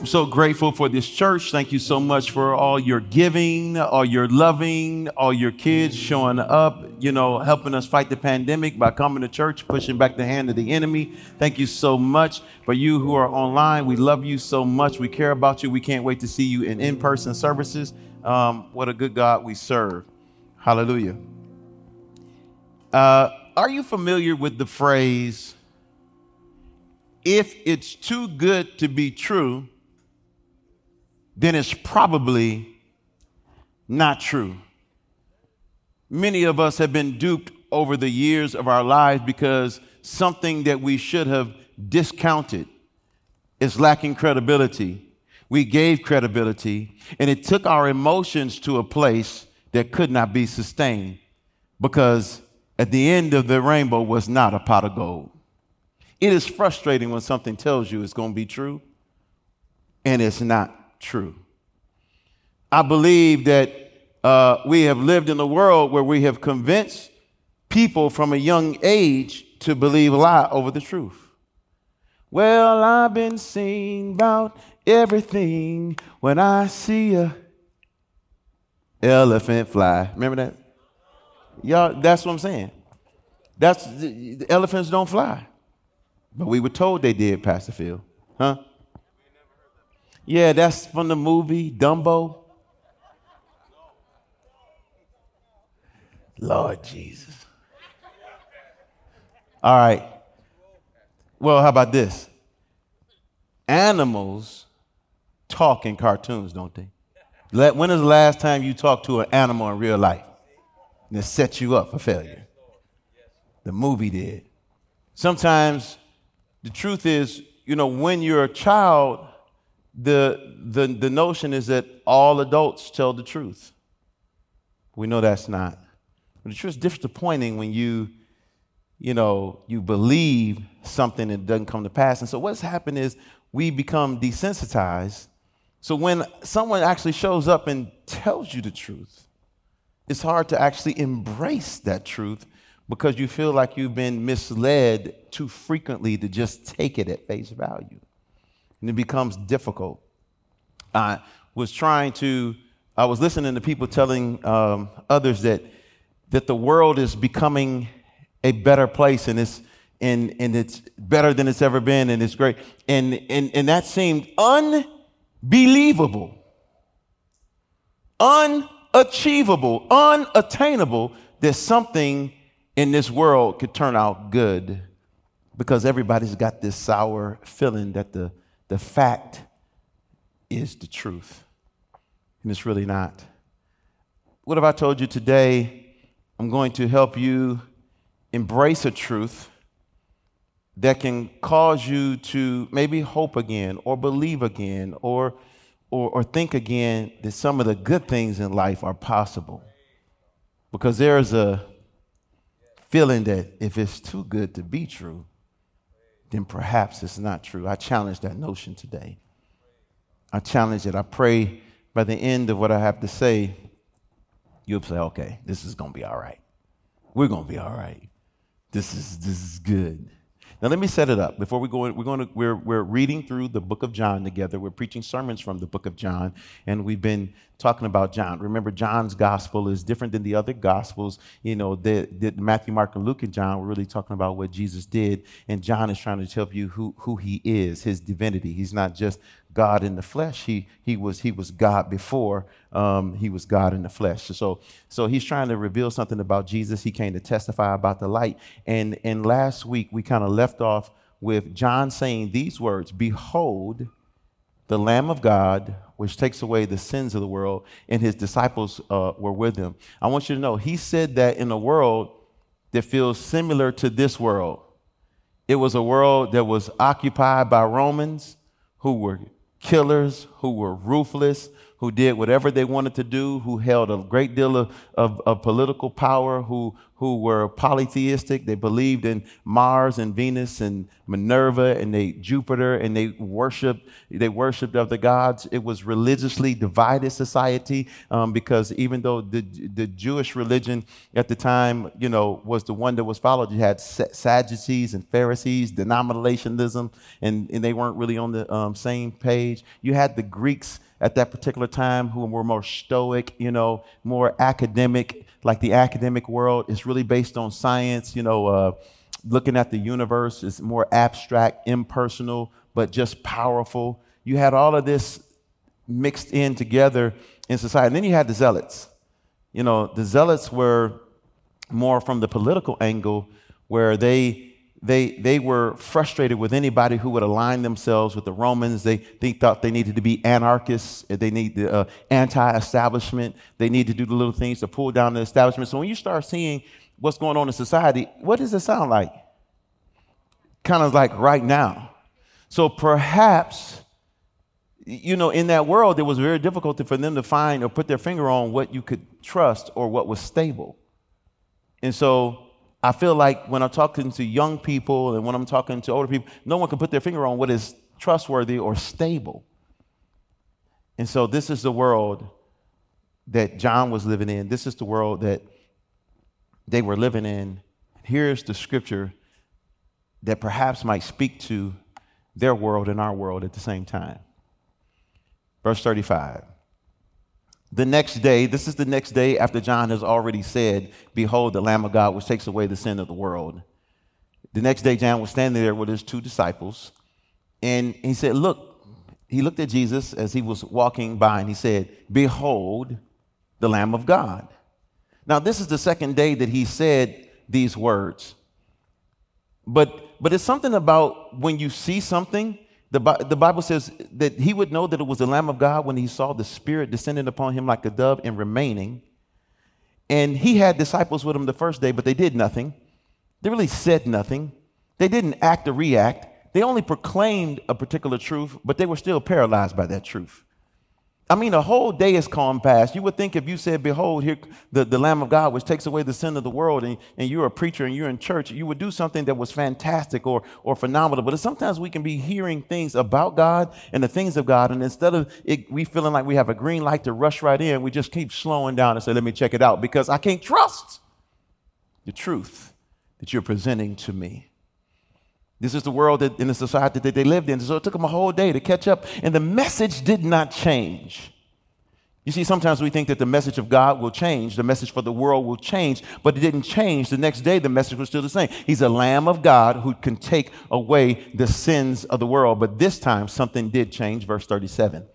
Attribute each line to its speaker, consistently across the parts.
Speaker 1: I'm so grateful for this church. Thank you so much for all your giving, all your loving, all your kids showing up, you know, helping us fight the pandemic by coming to church, pushing back the hand of the enemy. Thank you so much. For you who are online, we love you so much. We care about you. We can't wait to see you in in person services. Um, what a good God we serve. Hallelujah. Uh, are you familiar with the phrase, if it's too good to be true, then it's probably not true. Many of us have been duped over the years of our lives because something that we should have discounted is lacking credibility. We gave credibility, and it took our emotions to a place that could not be sustained because at the end of the rainbow was not a pot of gold. It is frustrating when something tells you it's going to be true and it's not true. I believe that uh, we have lived in a world where we have convinced people from a young age to believe a lie over the truth. Well, I've been seeing about everything when I see a elephant fly. Remember that? Y'all, that's what I'm saying. That's the elephants don't fly. But we were told they did, Pastor Phil. Huh? Yeah, that's from the movie Dumbo. Lord Jesus. All right. Well, how about this? Animals talk in cartoons, don't they? When is the last time you talked to an animal in real life? And it set you up for failure. The movie did. Sometimes the truth is, you know, when you're a child, the, the, the notion is that all adults tell the truth. We know that's not. But the truth is disappointing when you, you know, you believe something it doesn't come to pass. And so what's happened is we become desensitized. So when someone actually shows up and tells you the truth, it's hard to actually embrace that truth because you feel like you've been misled too frequently to just take it at face value and it becomes difficult. I was trying to, I was listening to people telling um, others that, that the world is becoming a better place and it's, and, and it's better than it's ever been and it's great. And, and, and that seemed unbelievable, unachievable, unattainable that something in this world could turn out good because everybody's got this sour feeling that the the fact is the truth. And it's really not. What have I told you today? I'm going to help you embrace a truth that can cause you to maybe hope again or believe again or, or, or think again that some of the good things in life are possible. Because there's a feeling that if it's too good to be true, then perhaps it's not true. I challenge that notion today. I challenge it. I pray by the end of what I have to say, you'll say, okay, this is going to be all right. We're going to be all right. This is, this is good. Now let me set it up. Before we go, we're going to we're we're reading through the book of John together. We're preaching sermons from the book of John, and we've been talking about John. Remember, John's gospel is different than the other gospels. You know, the Matthew, Mark, and Luke and John were really talking about what Jesus did, and John is trying to tell you who who he is, his divinity. He's not just God in the flesh. He, he, was, he was God before um, he was God in the flesh. So, so he's trying to reveal something about Jesus. He came to testify about the light. And, and last week, we kind of left off with John saying these words Behold, the Lamb of God, which takes away the sins of the world, and his disciples uh, were with him. I want you to know, he said that in a world that feels similar to this world. It was a world that was occupied by Romans who were killers who were ruthless, who did whatever they wanted to do, who held a great deal of, of, of, political power, who, who were polytheistic. They believed in Mars and Venus and Minerva and they Jupiter and they worshiped, they worshiped other gods. It was religiously divided society um, because even though the, the Jewish religion at the time, you know, was the one that was followed, you had Sadducees and Pharisees, denominationalism, and, and they weren't really on the um, same page. You had the Greeks at that particular time who were more stoic, you know, more academic, like the academic world is really based on science, you know, uh, looking at the universe is more abstract, impersonal, but just powerful. You had all of this mixed in together in society. And then you had the zealots. You know, the zealots were more from the political angle where they they, they were frustrated with anybody who would align themselves with the Romans. They, they thought they needed to be anarchists. They need the uh, anti-establishment. They need to do the little things to pull down the establishment. So when you start seeing what's going on in society, what does it sound like? Kind of like right now. So perhaps, you know, in that world, it was very difficult for them to find or put their finger on what you could trust or what was stable. And so I feel like when I'm talking to young people and when I'm talking to older people, no one can put their finger on what is trustworthy or stable. And so, this is the world that John was living in. This is the world that they were living in. Here's the scripture that perhaps might speak to their world and our world at the same time. Verse 35. The next day, this is the next day after John has already said, Behold, the Lamb of God, which takes away the sin of the world. The next day, John was standing there with his two disciples, and he said, Look, he looked at Jesus as he was walking by, and he said, Behold, the Lamb of God. Now, this is the second day that he said these words. But, but it's something about when you see something the, the Bible says that he would know that it was the Lamb of God when he saw the Spirit descending upon him like a dove and remaining. And he had disciples with him the first day, but they did nothing. They really said nothing. They didn't act or react. They only proclaimed a particular truth, but they were still paralyzed by that truth. I mean, a whole day has gone past. You would think if you said, Behold, here the, the Lamb of God, which takes away the sin of the world, and, and you're a preacher and you're in church, you would do something that was fantastic or, or phenomenal. But sometimes we can be hearing things about God and the things of God, and instead of it, we feeling like we have a green light to rush right in, we just keep slowing down and say, Let me check it out, because I can't trust the truth that you're presenting to me. This is the world that, in the society that they lived in. So it took them a whole day to catch up, and the message did not change. You see, sometimes we think that the message of God will change, the message for the world will change, but it didn't change. The next day, the message was still the same. He's a Lamb of God who can take away the sins of the world. But this time, something did change. Verse 37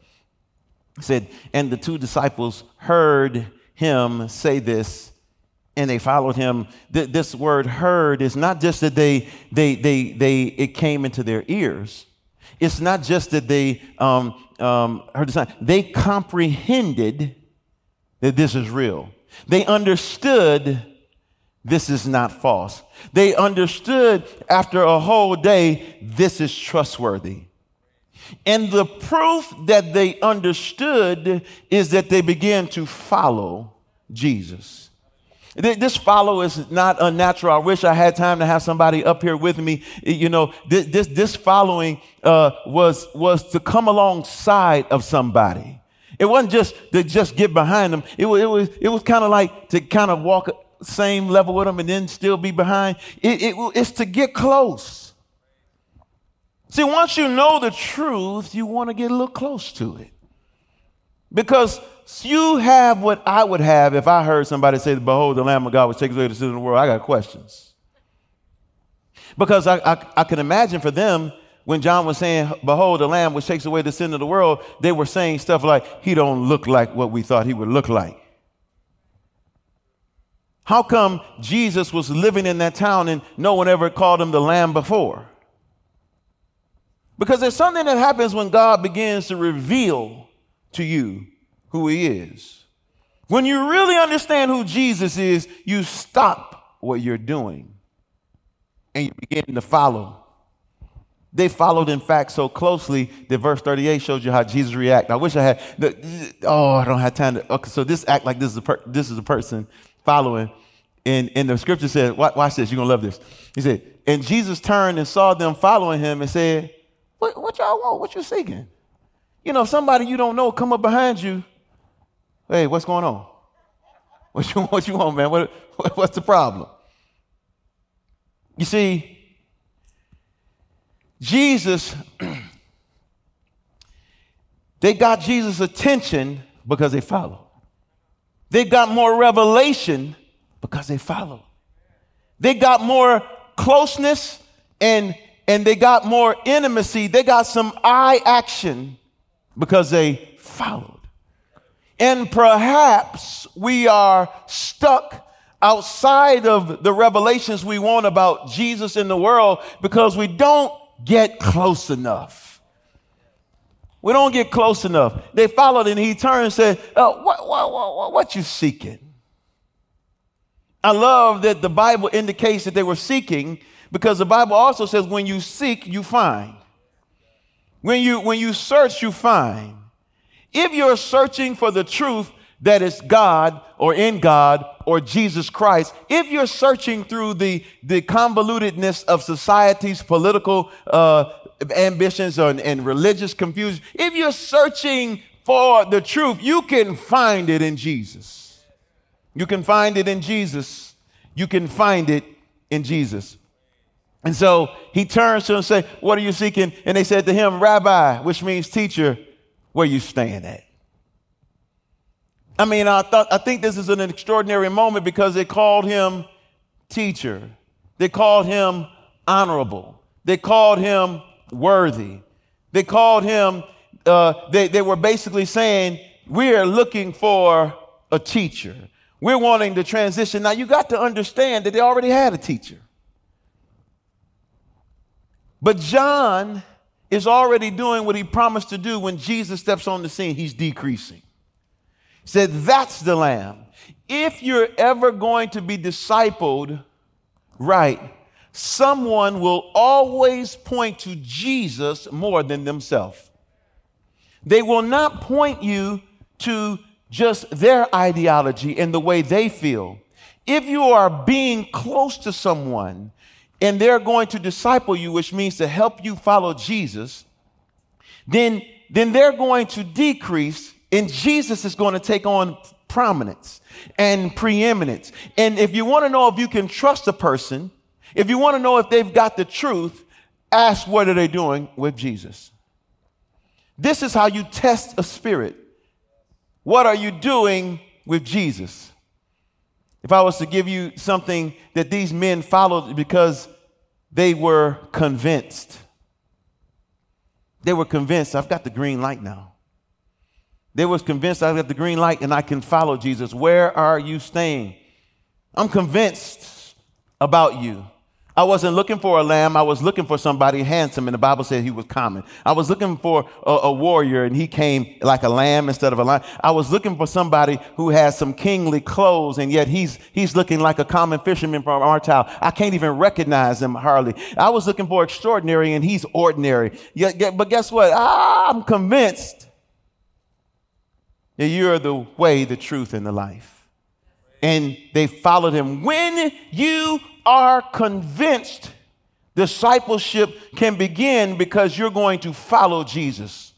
Speaker 1: it said, And the two disciples heard him say this and they followed him. Th- this word heard is not just that they, they, they, they, it came into their ears. It's not just that they um, um, heard the sign. They comprehended that this is real. They understood this is not false. They understood after a whole day, this is trustworthy. And the proof that they understood is that they began to follow Jesus. This follow is not unnatural. I wish I had time to have somebody up here with me. You know, this, this, this following uh, was, was to come alongside of somebody. It wasn't just to just get behind them. It was, it was, it was kind of like to kind of walk same level with them and then still be behind. It, it, it's to get close. See, once you know the truth, you want to get a little close to it. Because you have what I would have if I heard somebody say, Behold, the Lamb of God which takes away the sin of the world. I got questions. Because I, I, I can imagine for them, when John was saying, Behold, the Lamb which takes away the sin of the world, they were saying stuff like, He don't look like what we thought he would look like. How come Jesus was living in that town and no one ever called him the Lamb before? Because there's something that happens when God begins to reveal to you who he is. When you really understand who Jesus is, you stop what you're doing and you begin to follow. They followed, in fact, so closely that verse 38 shows you how Jesus reacted. I wish I had, the, oh, I don't have time to, okay, so this act like this is a, per, this is a person following. And, and the scripture said, watch, watch this, you're going to love this. He said, and Jesus turned and saw them following him and said, what, what y'all want? What you seeking? You know, somebody you don't know come up behind you. Hey, what's going on? What you, what you want, man? What, what's the problem? You see, Jesus, they got Jesus' attention because they followed. They got more revelation because they followed. They got more closeness and, and they got more intimacy. They got some eye action because they followed. And perhaps we are stuck outside of the revelations we want about Jesus in the world because we don't get close enough. We don't get close enough. They followed and he turned and said, uh, what, what, what, what you seeking? I love that the Bible indicates that they were seeking because the Bible also says when you seek, you find. When you, when you search, you find. If you're searching for the truth that is God or in God or Jesus Christ, if you're searching through the, the convolutedness of society's political uh, ambitions and, and religious confusion, if you're searching for the truth, you can find it in Jesus. You can find it in Jesus. You can find it in Jesus. And so he turns to them and say, What are you seeking? And they said to him, Rabbi, which means teacher, where you staying at? I mean, I thought I think this is an extraordinary moment because they called him teacher. They called him honorable. They called him worthy. They called him, uh, they, they were basically saying, We're looking for a teacher. We're wanting to transition. Now, you got to understand that they already had a teacher. But John is already doing what he promised to do when Jesus steps on the scene. He's decreasing. He said, That's the Lamb. If you're ever going to be discipled right, someone will always point to Jesus more than themselves. They will not point you to just their ideology and the way they feel. If you are being close to someone and they're going to disciple you, which means to help you follow Jesus, then, then they're going to decrease and Jesus is going to take on prominence and preeminence. And if you want to know if you can trust a person, if you want to know if they've got the truth, ask what are they doing with Jesus. This is how you test a spirit. What are you doing with Jesus? If I was to give you something that these men followed because they were convinced, they were convinced, I've got the green light now. They was convinced I've got the green light and I can follow Jesus. Where are you staying? I'm convinced about you. I wasn't looking for a lamb. I was looking for somebody handsome, and the Bible said he was common. I was looking for a, a, warrior, and he came like a lamb instead of a lion. I was looking for somebody who has some kingly clothes, and yet he's he's looking like a common fisherman from our town. I can't even recognize him hardly. I was looking for extraordinary, and he's ordinary. Yeah, but guess what? I'm convinced that you're the way, the truth, and the life and they followed him. When you are convinced, discipleship can begin because you're going to follow Jesus.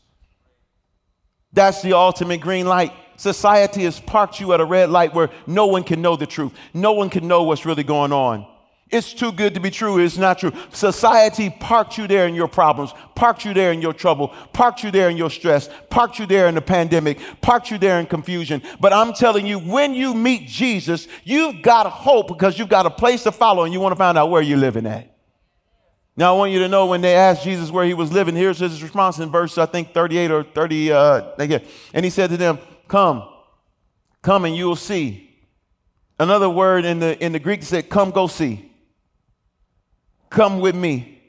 Speaker 1: That's the ultimate green light. Society has parked you at a red light where no one can know the truth. No one can know what's really going on. It's too good to be true. It's not true. Society parked you there in your problems, parked you there in your trouble, parked you there in your stress, parked you there in the pandemic, parked you there in confusion. But I'm telling you, when you meet Jesus, you've got hope because you've got a place to follow and you want to find out where you're living at. Now, I want you to know when they asked Jesus where he was living, here's his response in verse, I think, 38 or 30. Uh, and he said to them, Come, come and you will see. Another word in the, in the Greek said, Come, go see. Come with me.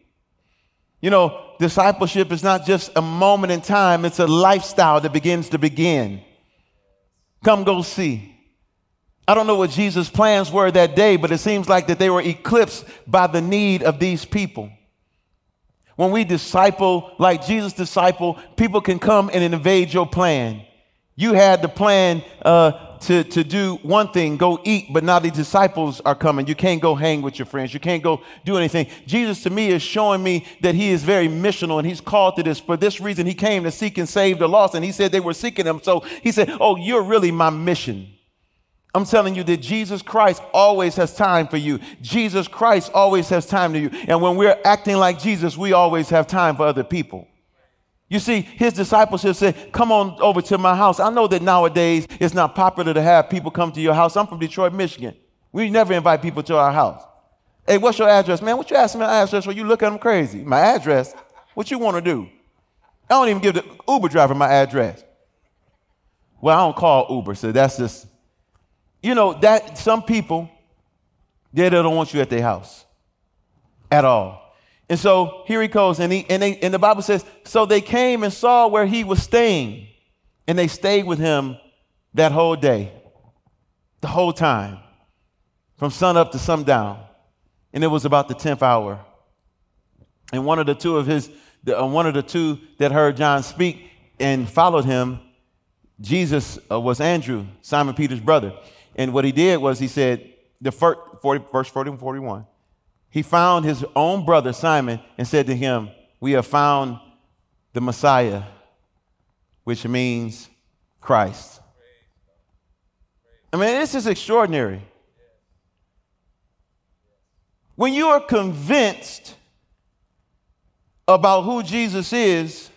Speaker 1: You know, discipleship is not just a moment in time, it's a lifestyle that begins to begin. Come go see. I don't know what Jesus' plans were that day, but it seems like that they were eclipsed by the need of these people. When we disciple like Jesus disciple, people can come and invade your plan. You had the plan uh, to, to do one thing, go eat, but now the disciples are coming. You can't go hang with your friends. You can't go do anything. Jesus to me is showing me that he is very missional and he's called to this. For this reason, he came to seek and save the lost. And he said they were seeking him. So he said, Oh, you're really my mission. I'm telling you that Jesus Christ always has time for you. Jesus Christ always has time to you. And when we're acting like Jesus, we always have time for other people. You see, his disciples have said, Come on over to my house. I know that nowadays it's not popular to have people come to your house. I'm from Detroit, Michigan. We never invite people to our house. Hey, what's your address? Man, what you asking me? my address for? You look at them crazy. My address? What you want to do? I don't even give the Uber driver my address. Well, I don't call Uber, so that's just you know, that some people, they don't want you at their house at all. And so here he goes, and, he, and, they, and the Bible says, so they came and saw where he was staying, and they stayed with him that whole day, the whole time, from sun up to sundown. And it was about the 10th hour. And one of the two of his, the, uh, one of the two that heard John speak and followed him, Jesus uh, was Andrew, Simon Peter's brother. And what he did was he said, the first, 40, verse 40 and 41, he found his own brother Simon and said to him, We have found the Messiah, which means Christ. I mean, this is extraordinary. When you are convinced about who Jesus is,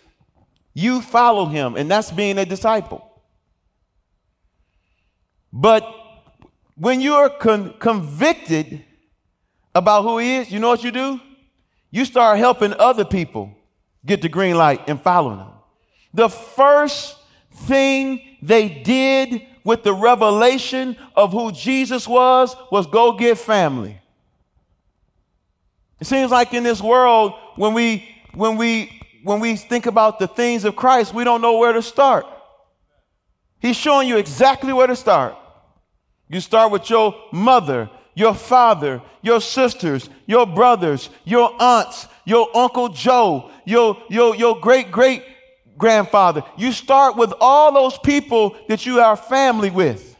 Speaker 1: you follow him, and that's being a disciple. But when you're con- convicted about who he is, you know what you do? You start helping other people get the green light and following them. The first thing they did with the revelation of who Jesus was was go get family. It seems like in this world, when we when we when we think about the things of Christ, we don't know where to start. He's showing you exactly where to start. You start with your mother, your father, your sisters, your brothers, your aunts, your Uncle Joe, your, your, your great great grandfather. You start with all those people that you are family with.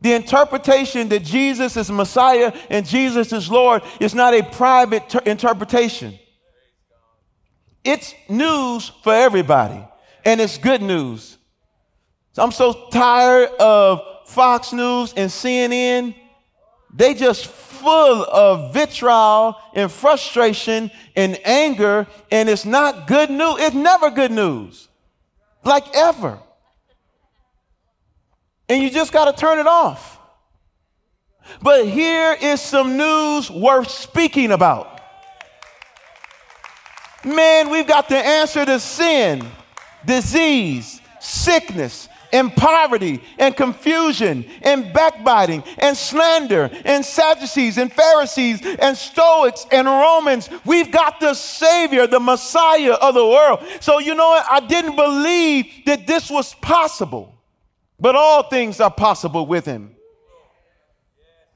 Speaker 1: The interpretation that Jesus is Messiah and Jesus is Lord is not a private ter- interpretation. It's news for everybody, and it's good news. I'm so tired of Fox News and CNN, they just full of vitriol and frustration and anger, and it's not good news. It's never good news, like ever. And you just got to turn it off. But here is some news worth speaking about. Man, we've got the answer to sin, disease, sickness, and poverty and confusion and backbiting and slander and Sadducees and Pharisees and Stoics and Romans. We've got the Savior, the Messiah of the world. So, you know what? I didn't believe that this was possible, but all things are possible with Him.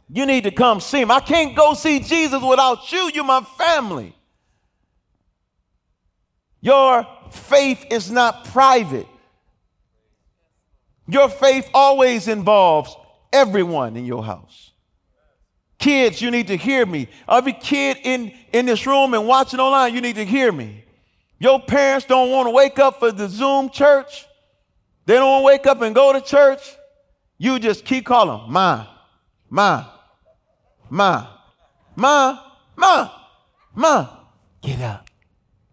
Speaker 1: You need to come see Him. I can't go see Jesus without you. You're my family. Your faith is not private. Your faith always involves everyone in your house. Kids, you need to hear me. Every kid in, in this room and watching online, you need to hear me. Your parents don't want to wake up for the Zoom church. They don't want to wake up and go to church. You just keep calling, Ma, Ma, Ma, Ma, Ma, Ma. Get up.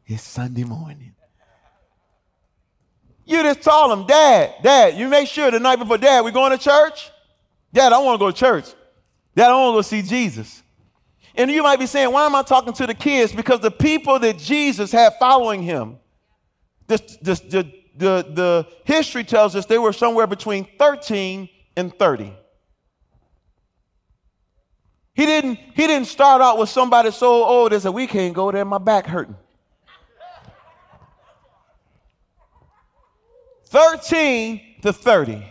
Speaker 1: It's Sunday morning. You just told him, Dad, Dad, you make sure the night before, Dad, we going to church? Dad, I want to go to church. Dad, I want to go see Jesus. And you might be saying, why am I talking to the kids? Because the people that Jesus had following him, the, the, the, the, the history tells us they were somewhere between 13 and 30. He didn't, he didn't start out with somebody so old as a we can't go there, my back hurting. 13 to 30.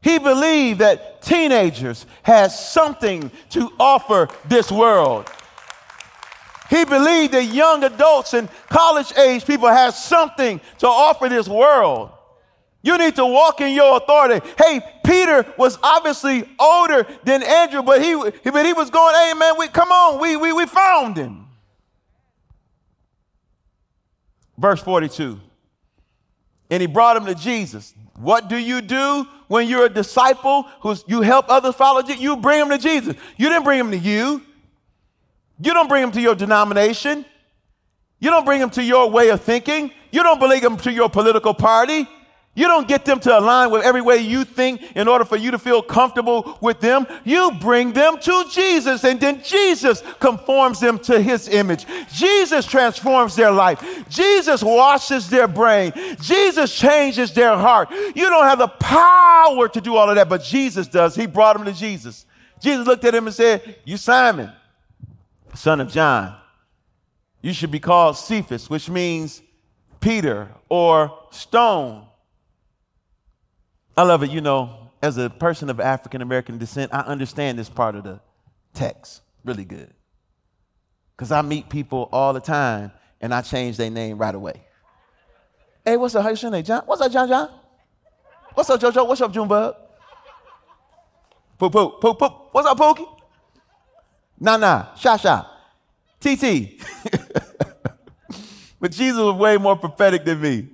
Speaker 1: He believed that teenagers had something to offer this world. He believed that young adults and college age people had something to offer this world. You need to walk in your authority. Hey, Peter was obviously older than Andrew, but he, but he was going, hey man, we come on, we, we, we found him. Verse 42. And he brought him to Jesus. What do you do when you're a disciple who's you help others follow Jesus? You bring them to Jesus. You didn't bring them to you. You don't bring them to your denomination. You don't bring them to your way of thinking. You don't bring them to your political party. You don't get them to align with every way you think in order for you to feel comfortable with them. You bring them to Jesus, and then Jesus conforms them to his image. Jesus transforms their life. Jesus washes their brain. Jesus changes their heart. You don't have the power to do all of that, but Jesus does. He brought them to Jesus. Jesus looked at him and said, You, Simon, son of John, you should be called Cephas, which means Peter or stone. I love it. You know, as a person of African American descent, I understand this part of the text really good. Because I meet people all the time and I change their name right away. Hey, what's up? How's your name? John? What's up, John John? What's up, JoJo? What's up, Junebug? Poop, poop, poop, poop. What's up, Pookie? Nah, nah, sha, sha. TT. but Jesus was way more prophetic than me.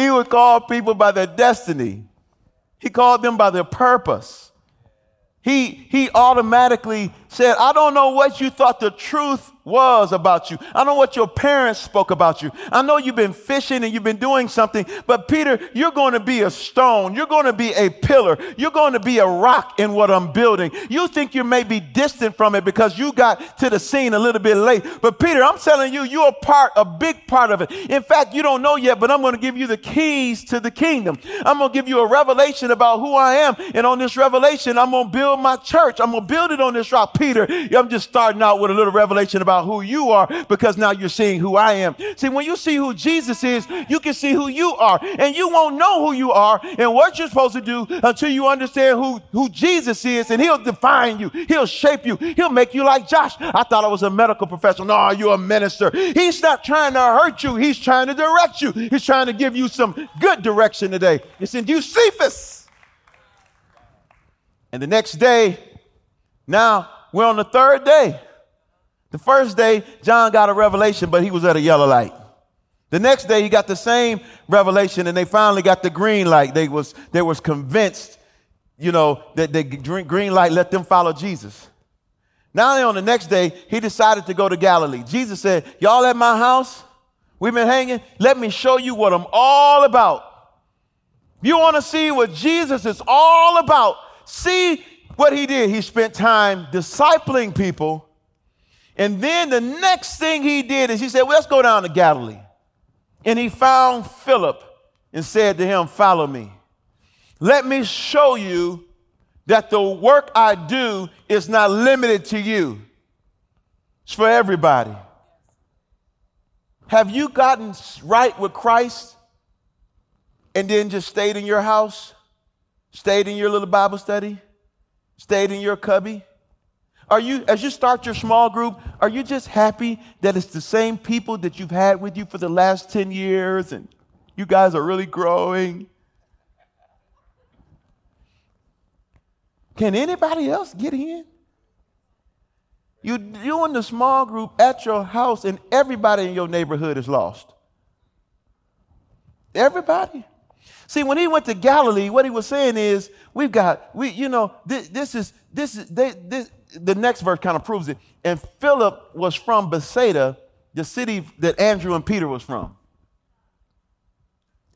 Speaker 1: He would call people by their destiny. He called them by their purpose. He, he automatically said, I don't know what you thought the truth was about you. I know what your parents spoke about you. I know you've been fishing and you've been doing something, but Peter, you're going to be a stone. You're going to be a pillar. You're going to be a rock in what I'm building. You think you may be distant from it because you got to the scene a little bit late. But Peter, I'm telling you, you're a part, a big part of it. In fact, you don't know yet, but I'm going to give you the keys to the kingdom. I'm going to give you a revelation about who I am. And on this revelation, I'm going to build my church. I'm going to build it on this rock. Peter, I'm just starting out with a little revelation about who you are because now you're seeing who I am. See, when you see who Jesus is, you can see who you are. And you won't know who you are and what you're supposed to do until you understand who, who Jesus is. And he'll define you. He'll shape you. He'll make you like Josh. I thought I was a medical professional. No, you're a minister. He's not trying to hurt you. He's trying to direct you. He's trying to give you some good direction today. It's in Cephas. And the next day, now we're on the third day. The first day, John got a revelation, but he was at a yellow light. The next day, he got the same revelation, and they finally got the green light. They was, they was convinced, you know, that the green light let them follow Jesus. Now on the next day, he decided to go to Galilee. Jesus said, Y'all at my house? We've been hanging. Let me show you what I'm all about. You want to see what Jesus is all about? See what he did. He spent time discipling people and then the next thing he did is he said, well, let's go down to Galilee. And he found Philip and said to him, Follow me. Let me show you that the work I do is not limited to you, it's for everybody. Have you gotten right with Christ and then just stayed in your house, stayed in your little Bible study, stayed in your cubby? Are you, as you start your small group, are you just happy that it's the same people that you've had with you for the last 10 years and you guys are really growing? Can anybody else get in? You you in the small group at your house, and everybody in your neighborhood is lost. Everybody. See, when he went to Galilee, what he was saying is, we've got we, you know, this, this is this is they, this the next verse kind of proves it. And Philip was from Bethsaida, the city that Andrew and Peter was from.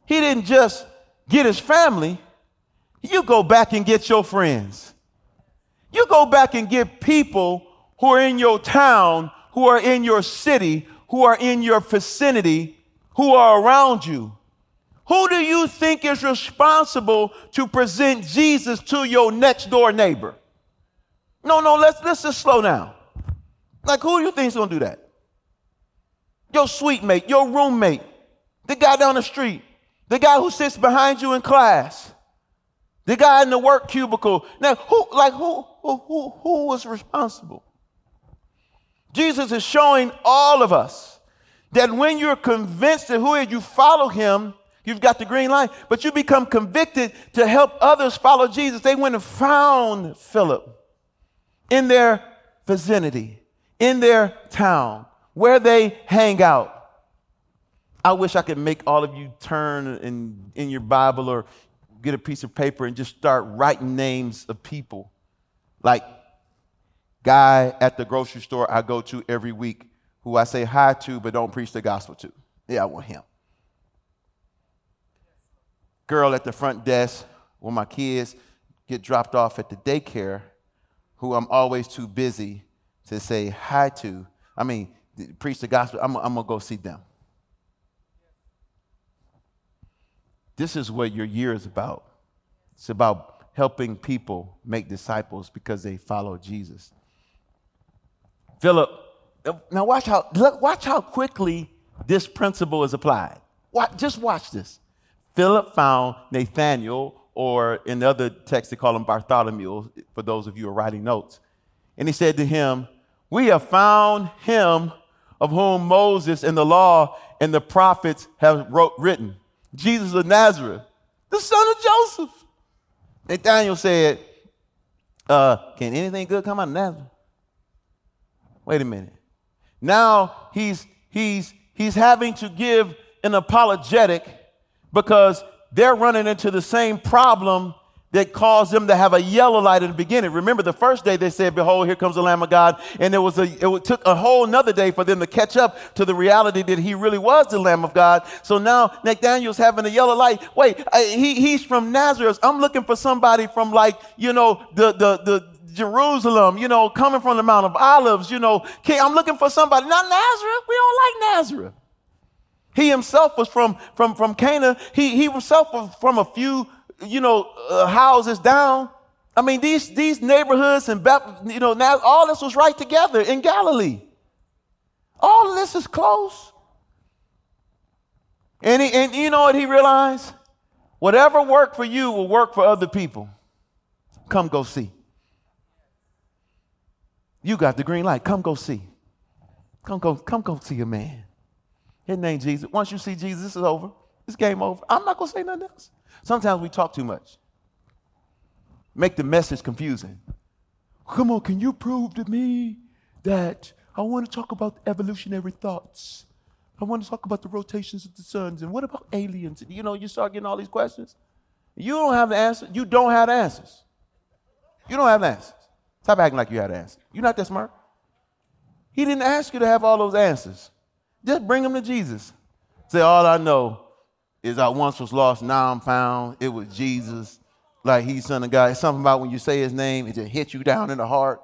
Speaker 1: He didn't just get his family, you go back and get your friends. You go back and get people who are in your town, who are in your city, who are in your vicinity, who are around you. Who do you think is responsible to present Jesus to your next door neighbor? No, no, let's, let's just slow down. Like, who do you think is to do that? Your suite mate, your roommate, the guy down the street, the guy who sits behind you in class, the guy in the work cubicle. Now, who, like, who, who, who, who was responsible? Jesus is showing all of us that when you're convinced that who is you follow him, you've got the green light, but you become convicted to help others follow Jesus. They went and found Philip in their vicinity, in their town, where they hang out. I wish I could make all of you turn in, in your Bible or get a piece of paper and just start writing names of people. Like guy at the grocery store I go to every week who I say hi to but don't preach the gospel to. Yeah, I want him. Girl at the front desk when my kids get dropped off at the daycare who I'm always too busy to say hi to. I mean, preach the gospel. I'm, I'm going to go see them. This is what your year is about. It's about helping people make disciples because they follow Jesus. Philip, now watch how, look, watch how quickly this principle is applied. Watch, just watch this. Philip found Nathanael, or in the other text they call him Bartholomew, for those of you who are writing notes. And he said to him, We have found him of whom Moses and the law and the prophets have wrote, written Jesus of Nazareth, the son of Joseph. Nathaniel said, uh, Can anything good come out of Nazareth? Wait a minute. Now he's he's he's having to give an apologetic because they're running into the same problem that caused them to have a yellow light in the beginning. Remember, the first day they said, Behold, here comes the Lamb of God. And it was a, it took a whole nother day for them to catch up to the reality that he really was the Lamb of God. So now Nathaniel's having a yellow light. Wait, he, he's from Nazareth. I'm looking for somebody from like, you know, the, the, the, Jerusalem, you know, coming from the Mount of Olives, you know, Okay, I'm looking for somebody, not Nazareth. We don't like Nazareth. He himself was from, from, from Cana. He, he himself was from a few you know, uh, houses down. I mean, these, these neighborhoods and, you know, now all this was right together in Galilee. All of this is close. And, he, and you know what he realized? Whatever worked for you will work for other people. Come go see. You got the green light. Come go see. Come go, come go see a man. His name Jesus. Once you see Jesus, this is over. This game over. I'm not gonna say nothing else. Sometimes we talk too much, make the message confusing. Come on, can you prove to me that I want to talk about evolutionary thoughts? I want to talk about the rotations of the suns and what about aliens? You know, you start getting all these questions. You don't have the answer. You don't have the answers. You don't have the answers. Stop acting like you had the answer. You're not that smart. He didn't ask you to have all those answers. Just bring them to Jesus. Say, all I know is I once was lost, now I'm found. It was Jesus. Like he's son of God. It's something about when you say his name, it just hits you down in the heart.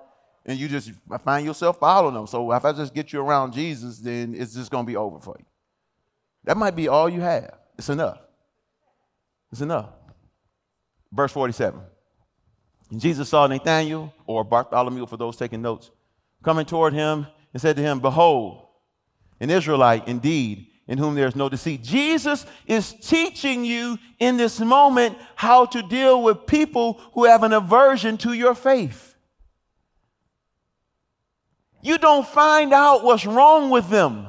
Speaker 1: And you just find yourself following him. So if I just get you around Jesus, then it's just to be over for you. That might be all you have. It's enough. It's enough. Verse 47. And Jesus saw Nathanael, or Bartholomew for those taking notes, coming toward him and said to him, Behold, an Israelite indeed in whom there is no deceit. Jesus is teaching you in this moment how to deal with people who have an aversion to your faith. You don't find out what's wrong with them.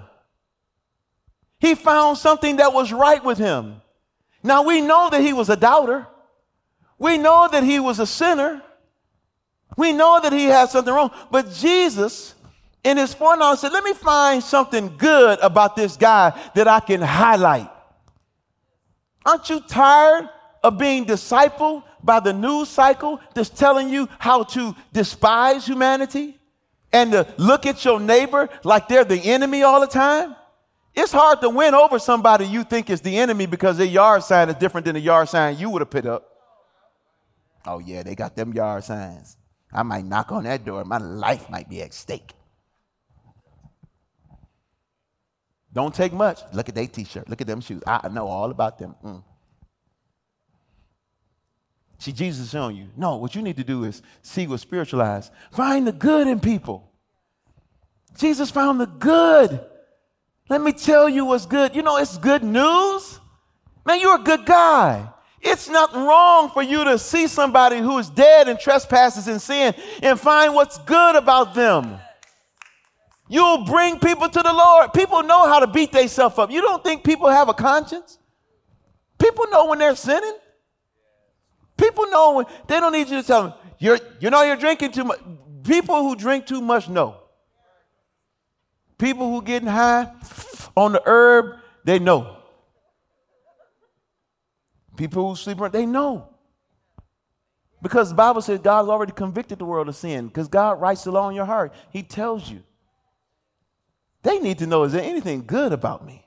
Speaker 1: He found something that was right with him. Now we know that he was a doubter. We know that he was a sinner. We know that he had something wrong. But Jesus in his foreknowledge said, let me find something good about this guy that I can highlight. Aren't you tired of being discipled by the news cycle that's telling you how to despise humanity and to look at your neighbor like they're the enemy all the time? It's hard to win over somebody you think is the enemy because their yard sign is different than the yard sign you would have put up. Oh, yeah, they got them yard signs. I might knock on that door. My life might be at stake. Don't take much. Look at their t-shirt. Look at them shoes. I know all about them. Mm. See, Jesus is showing you. No, what you need to do is see with spiritualized. Find the good in people. Jesus found the good. Let me tell you what's good. You know, it's good news. Man, you're a good guy. It's nothing wrong for you to see somebody who is dead and trespasses in sin and find what's good about them. You'll bring people to the Lord. People know how to beat themselves up. You don't think people have a conscience? People know when they're sinning. People know when they don't need you to tell them, you're, you know you're drinking too much. People who drink too much know. People who getting high on the herb, they know. People who sleep, they know. Because the Bible says God's already convicted the world of sin. Because God writes the law in your heart. He tells you. They need to know is there anything good about me?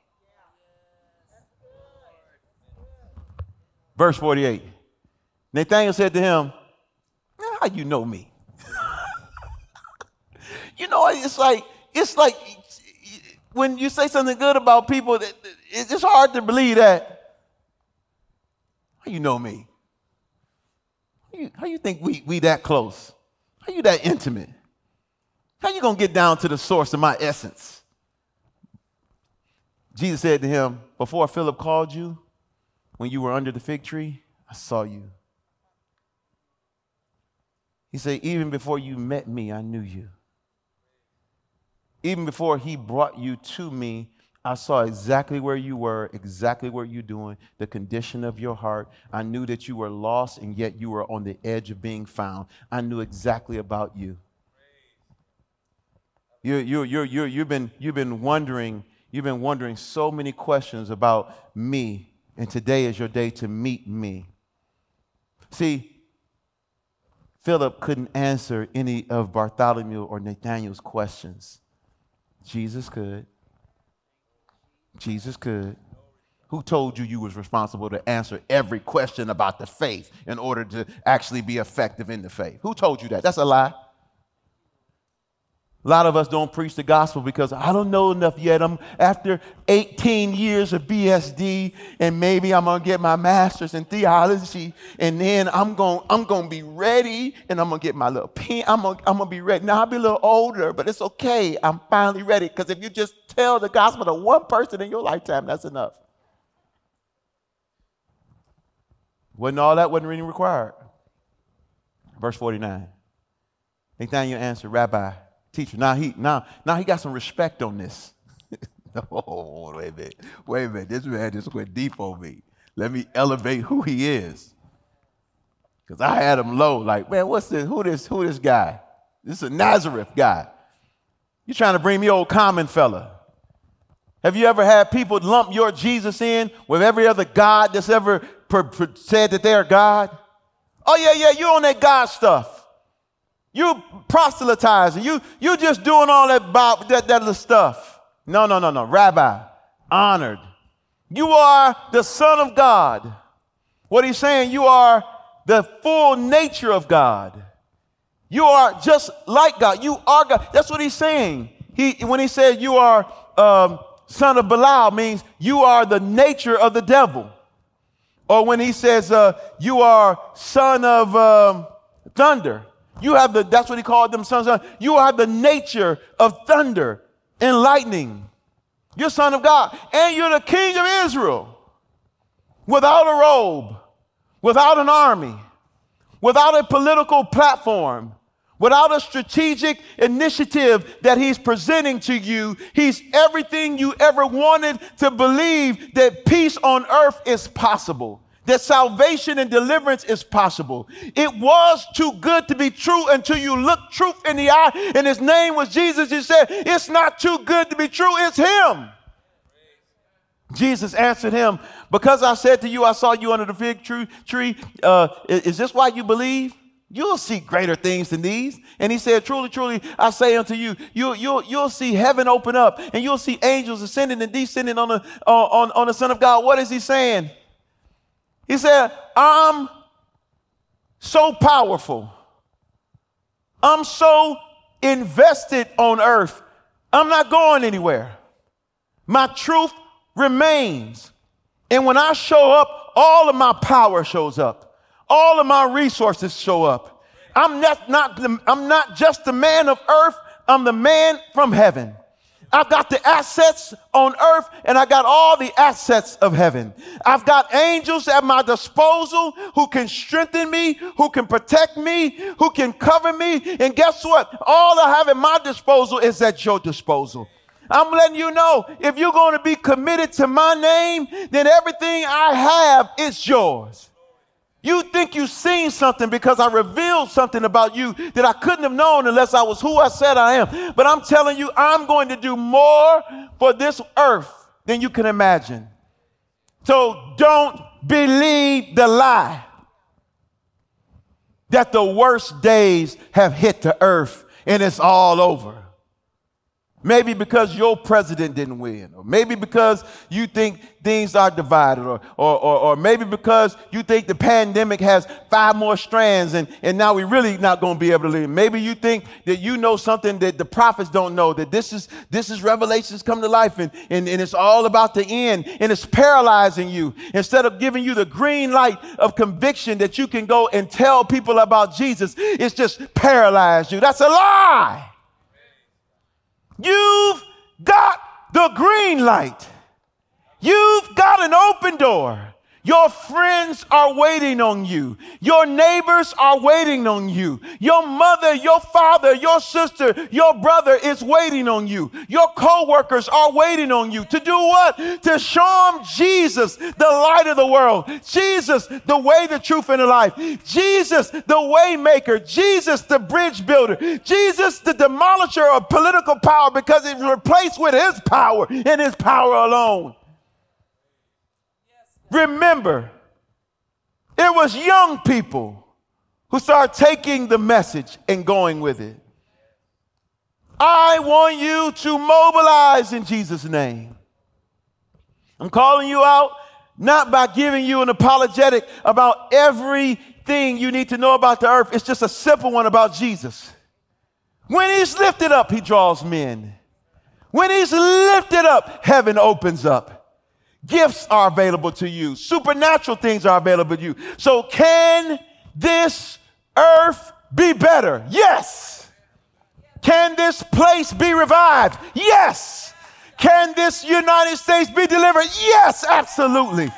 Speaker 1: Verse 48. Nathanael said to him, How you know me? you know, it's like, it's like when you say something good about people, it's hard to believe that. How you know me? How you, how you think we, we that close? How you that intimate? How you gonna get down to the source of my essence? Jesus said to him, Before Philip called you, when you were under the fig tree, I saw you. He said, Even before you met me, I knew you. Even before he brought you to me, I saw exactly where you were, exactly what you're doing, the condition of your heart. I knew that you were lost and yet you were on the edge of being found. I knew exactly about you. You, you, you, you, you've, been, you've been wondering, you've been wondering so many questions about me, and today is your day to meet me. See, Philip couldn't answer any of Bartholomew or Nathaniel's questions. Jesus could. Jesus could. Who told you you was responsible to answer every question about the faith in order to actually be effective in the faith? Who told you that? That's a lie. A lot of us don't preach the gospel because I don't know enough yet. I'm after 18 years of BSD and maybe I'm to get my master's in theology and then I'm going I'm to be ready and I'm to get my little pen. I'm going I'm gonna be ready. Now I'll be a little older, but it's okay. I'm finally ready because if you just tell the gospel to one person in your lifetime, that's enough. Wasn't all that wasn't really required. Verse 49. Nathaniel answered, Rabbi, teacher. Now he now now he got some respect on this. oh, wait a minute. Wait a minute. This man just went deep on me. Let me elevate who he is. Because I had him low, like, man, what's this? Who this? Who this guy? This is a Nazareth guy. You trying to bring me old common fella. Have you ever had people lump your Jesus in with every other God that's ever per- per- said that they're God? Oh, yeah, yeah, you on that God stuff. You proselytizing. You, you just doing all that, about, that, that little stuff. No, no, no, no. Rabbi, honored. You are the Son of God. What he's saying, you are the full nature of God. You are just like God. You are God. That's what he's saying. He, when he said you are um, son of Belial, means you are the nature of the devil. Or when he says uh, you are son of um, thunder, you have the, that's what he called them sons of, you have the nature of thunder and lightning. You're son of God. And you're the king of Israel. Without a robe, without an army, without a political platform, without a strategic initiative that he's presenting to you. He's everything you ever wanted to believe that peace on earth is possible that salvation and deliverance is possible. It was too good to be true until you look truth in the eye and his name was Jesus. He said, It's not too good to be true, it's him. Jesus answered him, Because I said to you, I saw you under the fig tree, uh, is this why you believe? You'll see greater things than these. And he said, Truly, truly, I say unto you, you you'll, you'll see heaven open up and you'll see angels ascending and descending on the, on, on the Son of God. What is he saying? He said, I'm so powerful. I'm so invested on earth. I'm not going anywhere. My truth remains. And when I show up, all of my power shows up. All of my resources show up. I'm not, not I'm not just the man of earth. I'm the man from heaven. I've got the assets on earth and I got all the assets of heaven. I've got angels at my disposal who can strengthen me, who can protect me, who can cover me. And guess what? All I have at my disposal is at your disposal. I'm letting you know if you're going to be committed to my name, then everything I have is yours. You think you've seen something because I revealed something about you that I couldn't have known unless I was who I said I am. But I'm telling you, I'm going to do more for this earth than you can imagine. So don't believe the lie that the worst days have hit the earth and it's all over. Maybe because your president didn't win, or maybe because you think things are divided, or, or, or, or, maybe because you think the pandemic has five more strands and, and now we're really not going to be able to live. Maybe you think that you know something that the prophets don't know, that this is, this is revelations come to life and, and, and it's all about the end and it's paralyzing you. Instead of giving you the green light of conviction that you can go and tell people about Jesus, it's just paralyzed you. That's a lie. You've got the green light. You've got an open door. Your friends are waiting on you. Your neighbors are waiting on you. Your mother, your father, your sister, your brother is waiting on you. Your coworkers are waiting on you to do what? To show them Jesus, the light of the world. Jesus, the way, the truth, and the life. Jesus, the way maker. Jesus, the bridge builder. Jesus, the demolisher of political power because it's replaced with his power and his power alone. Remember, it was young people who started taking the message and going with it. I want you to mobilize in Jesus' name. I'm calling you out not by giving you an apologetic about everything you need to know about the earth. It's just a simple one about Jesus. When he's lifted up, he draws men. When he's lifted up, heaven opens up. Gifts are available to you. Supernatural things are available to you. So can this earth be better? Yes. Can this place be revived? Yes. Can this United States be delivered? Yes, absolutely.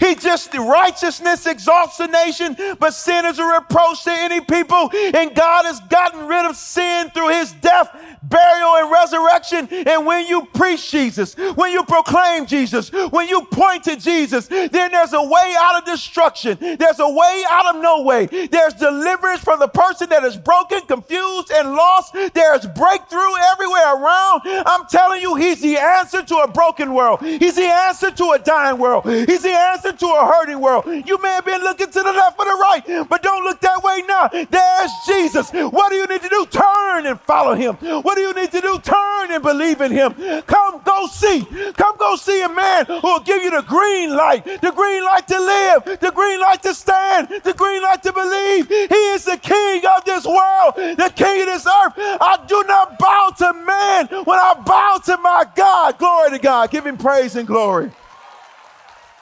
Speaker 1: He just, righteousness exalts the nation, but sin is a reproach to any people. And God has gotten rid of sin through his death, burial, and resurrection. And when you preach Jesus, when you proclaim Jesus, when you point to Jesus, then there's a way out of destruction. There's a way out of no way. There's deliverance for the person that is broken, confused, and lost. There's breakthrough everywhere around. I'm telling you, he's the answer to a broken world. He's the answer to a dying world. He's the answer to a hurting world. You may have been looking to the left or the right, but don't look that way now. There's Jesus. What do you need to do? Turn and follow him. What do you need to do? Turn and believe in him. Come go see. Come go see a man who will give you the green light, the green light to live, the green light to stand, the green light to believe. He is the king of this world, the king of this earth. I do not bow to man when I bow to my God. Glory to God. Give him praise and glory.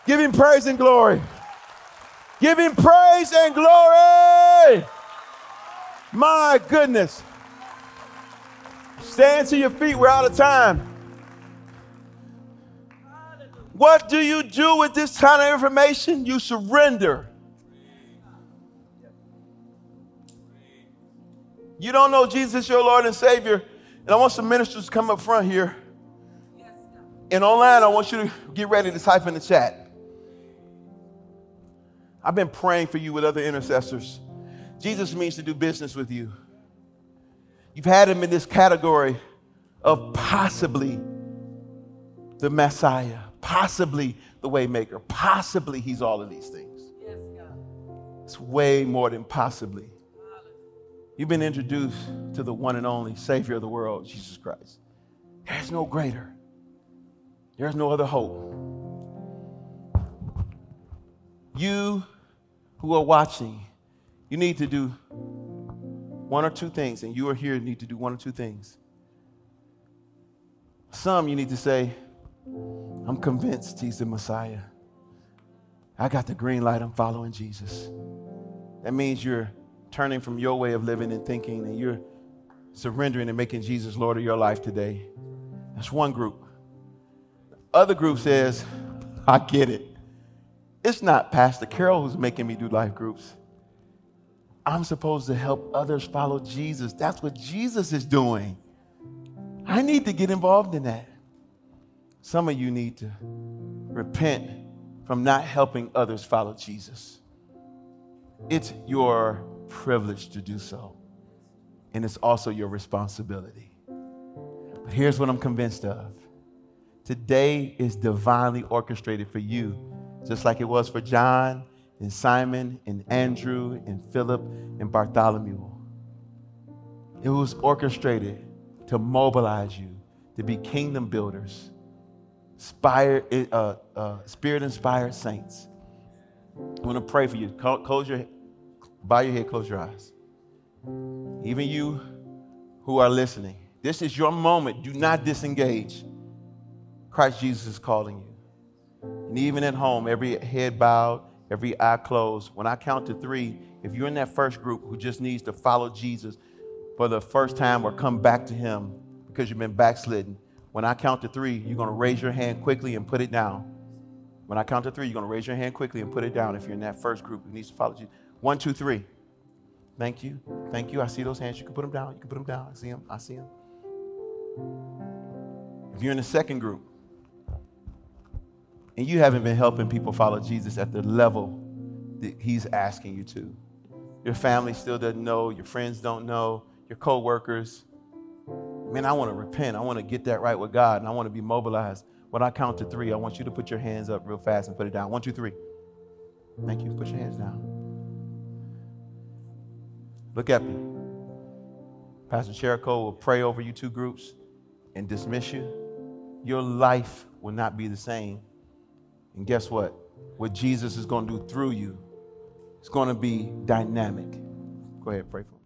Speaker 1: Give him praise and glory. Give him praise and glory. My goodness. Stand to your feet. We're out of time. What do you do with this kind of information? You surrender. You don't know Jesus, your Lord and Savior. And I want some ministers to come up front here. And online, I want you to get ready to type in the chat. I've been praying for you with other intercessors. Jesus means to do business with you. You've had him in this category of possibly the Messiah, possibly the Waymaker, possibly he's all of these things. Yes, It's way more than possibly. You've been introduced to the one and only Savior of the world, Jesus Christ. There's no greater. There's no other hope. You who are watching, you need to do one or two things, and you are here need to do one or two things. Some you need to say, I'm convinced he's the Messiah. I got the green light, I'm following Jesus. That means you're turning from your way of living and thinking, and you're surrendering and making Jesus Lord of your life today. That's one group. Other group says, I get it. It's not Pastor Carol who's making me do life groups. I'm supposed to help others follow Jesus. That's what Jesus is doing. I need to get involved in that. Some of you need to repent from not helping others follow Jesus. It's your privilege to do so, and it's also your responsibility. But here's what I'm convinced of today is divinely orchestrated for you, just like it was for John and Simon and Andrew and Philip and Bartholomew. It was orchestrated to mobilize you to be kingdom builders, inspired, uh, uh, spirit inspired saints. I want to pray for you. Close your, bow your head, close your eyes. Even you who are listening, this is your moment. Do not disengage. Christ Jesus is calling you. And even at home, every head bowed, every eye closed. When I count to three, if you're in that first group who just needs to follow Jesus for the first time or come back to Him because you've been backslidden, when I count to three, you're going to raise your hand quickly and put it down. When I count to three, you're going to raise your hand quickly and put it down if you're in that first group who needs to follow Jesus. One, two, three. Thank you. Thank you. I see those hands. You can put them down. You can put them down. I see them. I see them. If you're in the second group, and you haven't been helping people follow Jesus at the level that he's asking you to. Your family still doesn't know, your friends don't know, your coworkers. Man, I want to repent. I want to get that right with God, and I want to be mobilized. When I count to three, I want you to put your hands up real fast and put it down. One, two, three. Thank you. Put your hands down. Look at me. Pastor Jericho will pray over you two groups and dismiss you. Your life will not be the same and guess what? What Jesus is going to do through you is going to be dynamic. Go ahead, pray for me.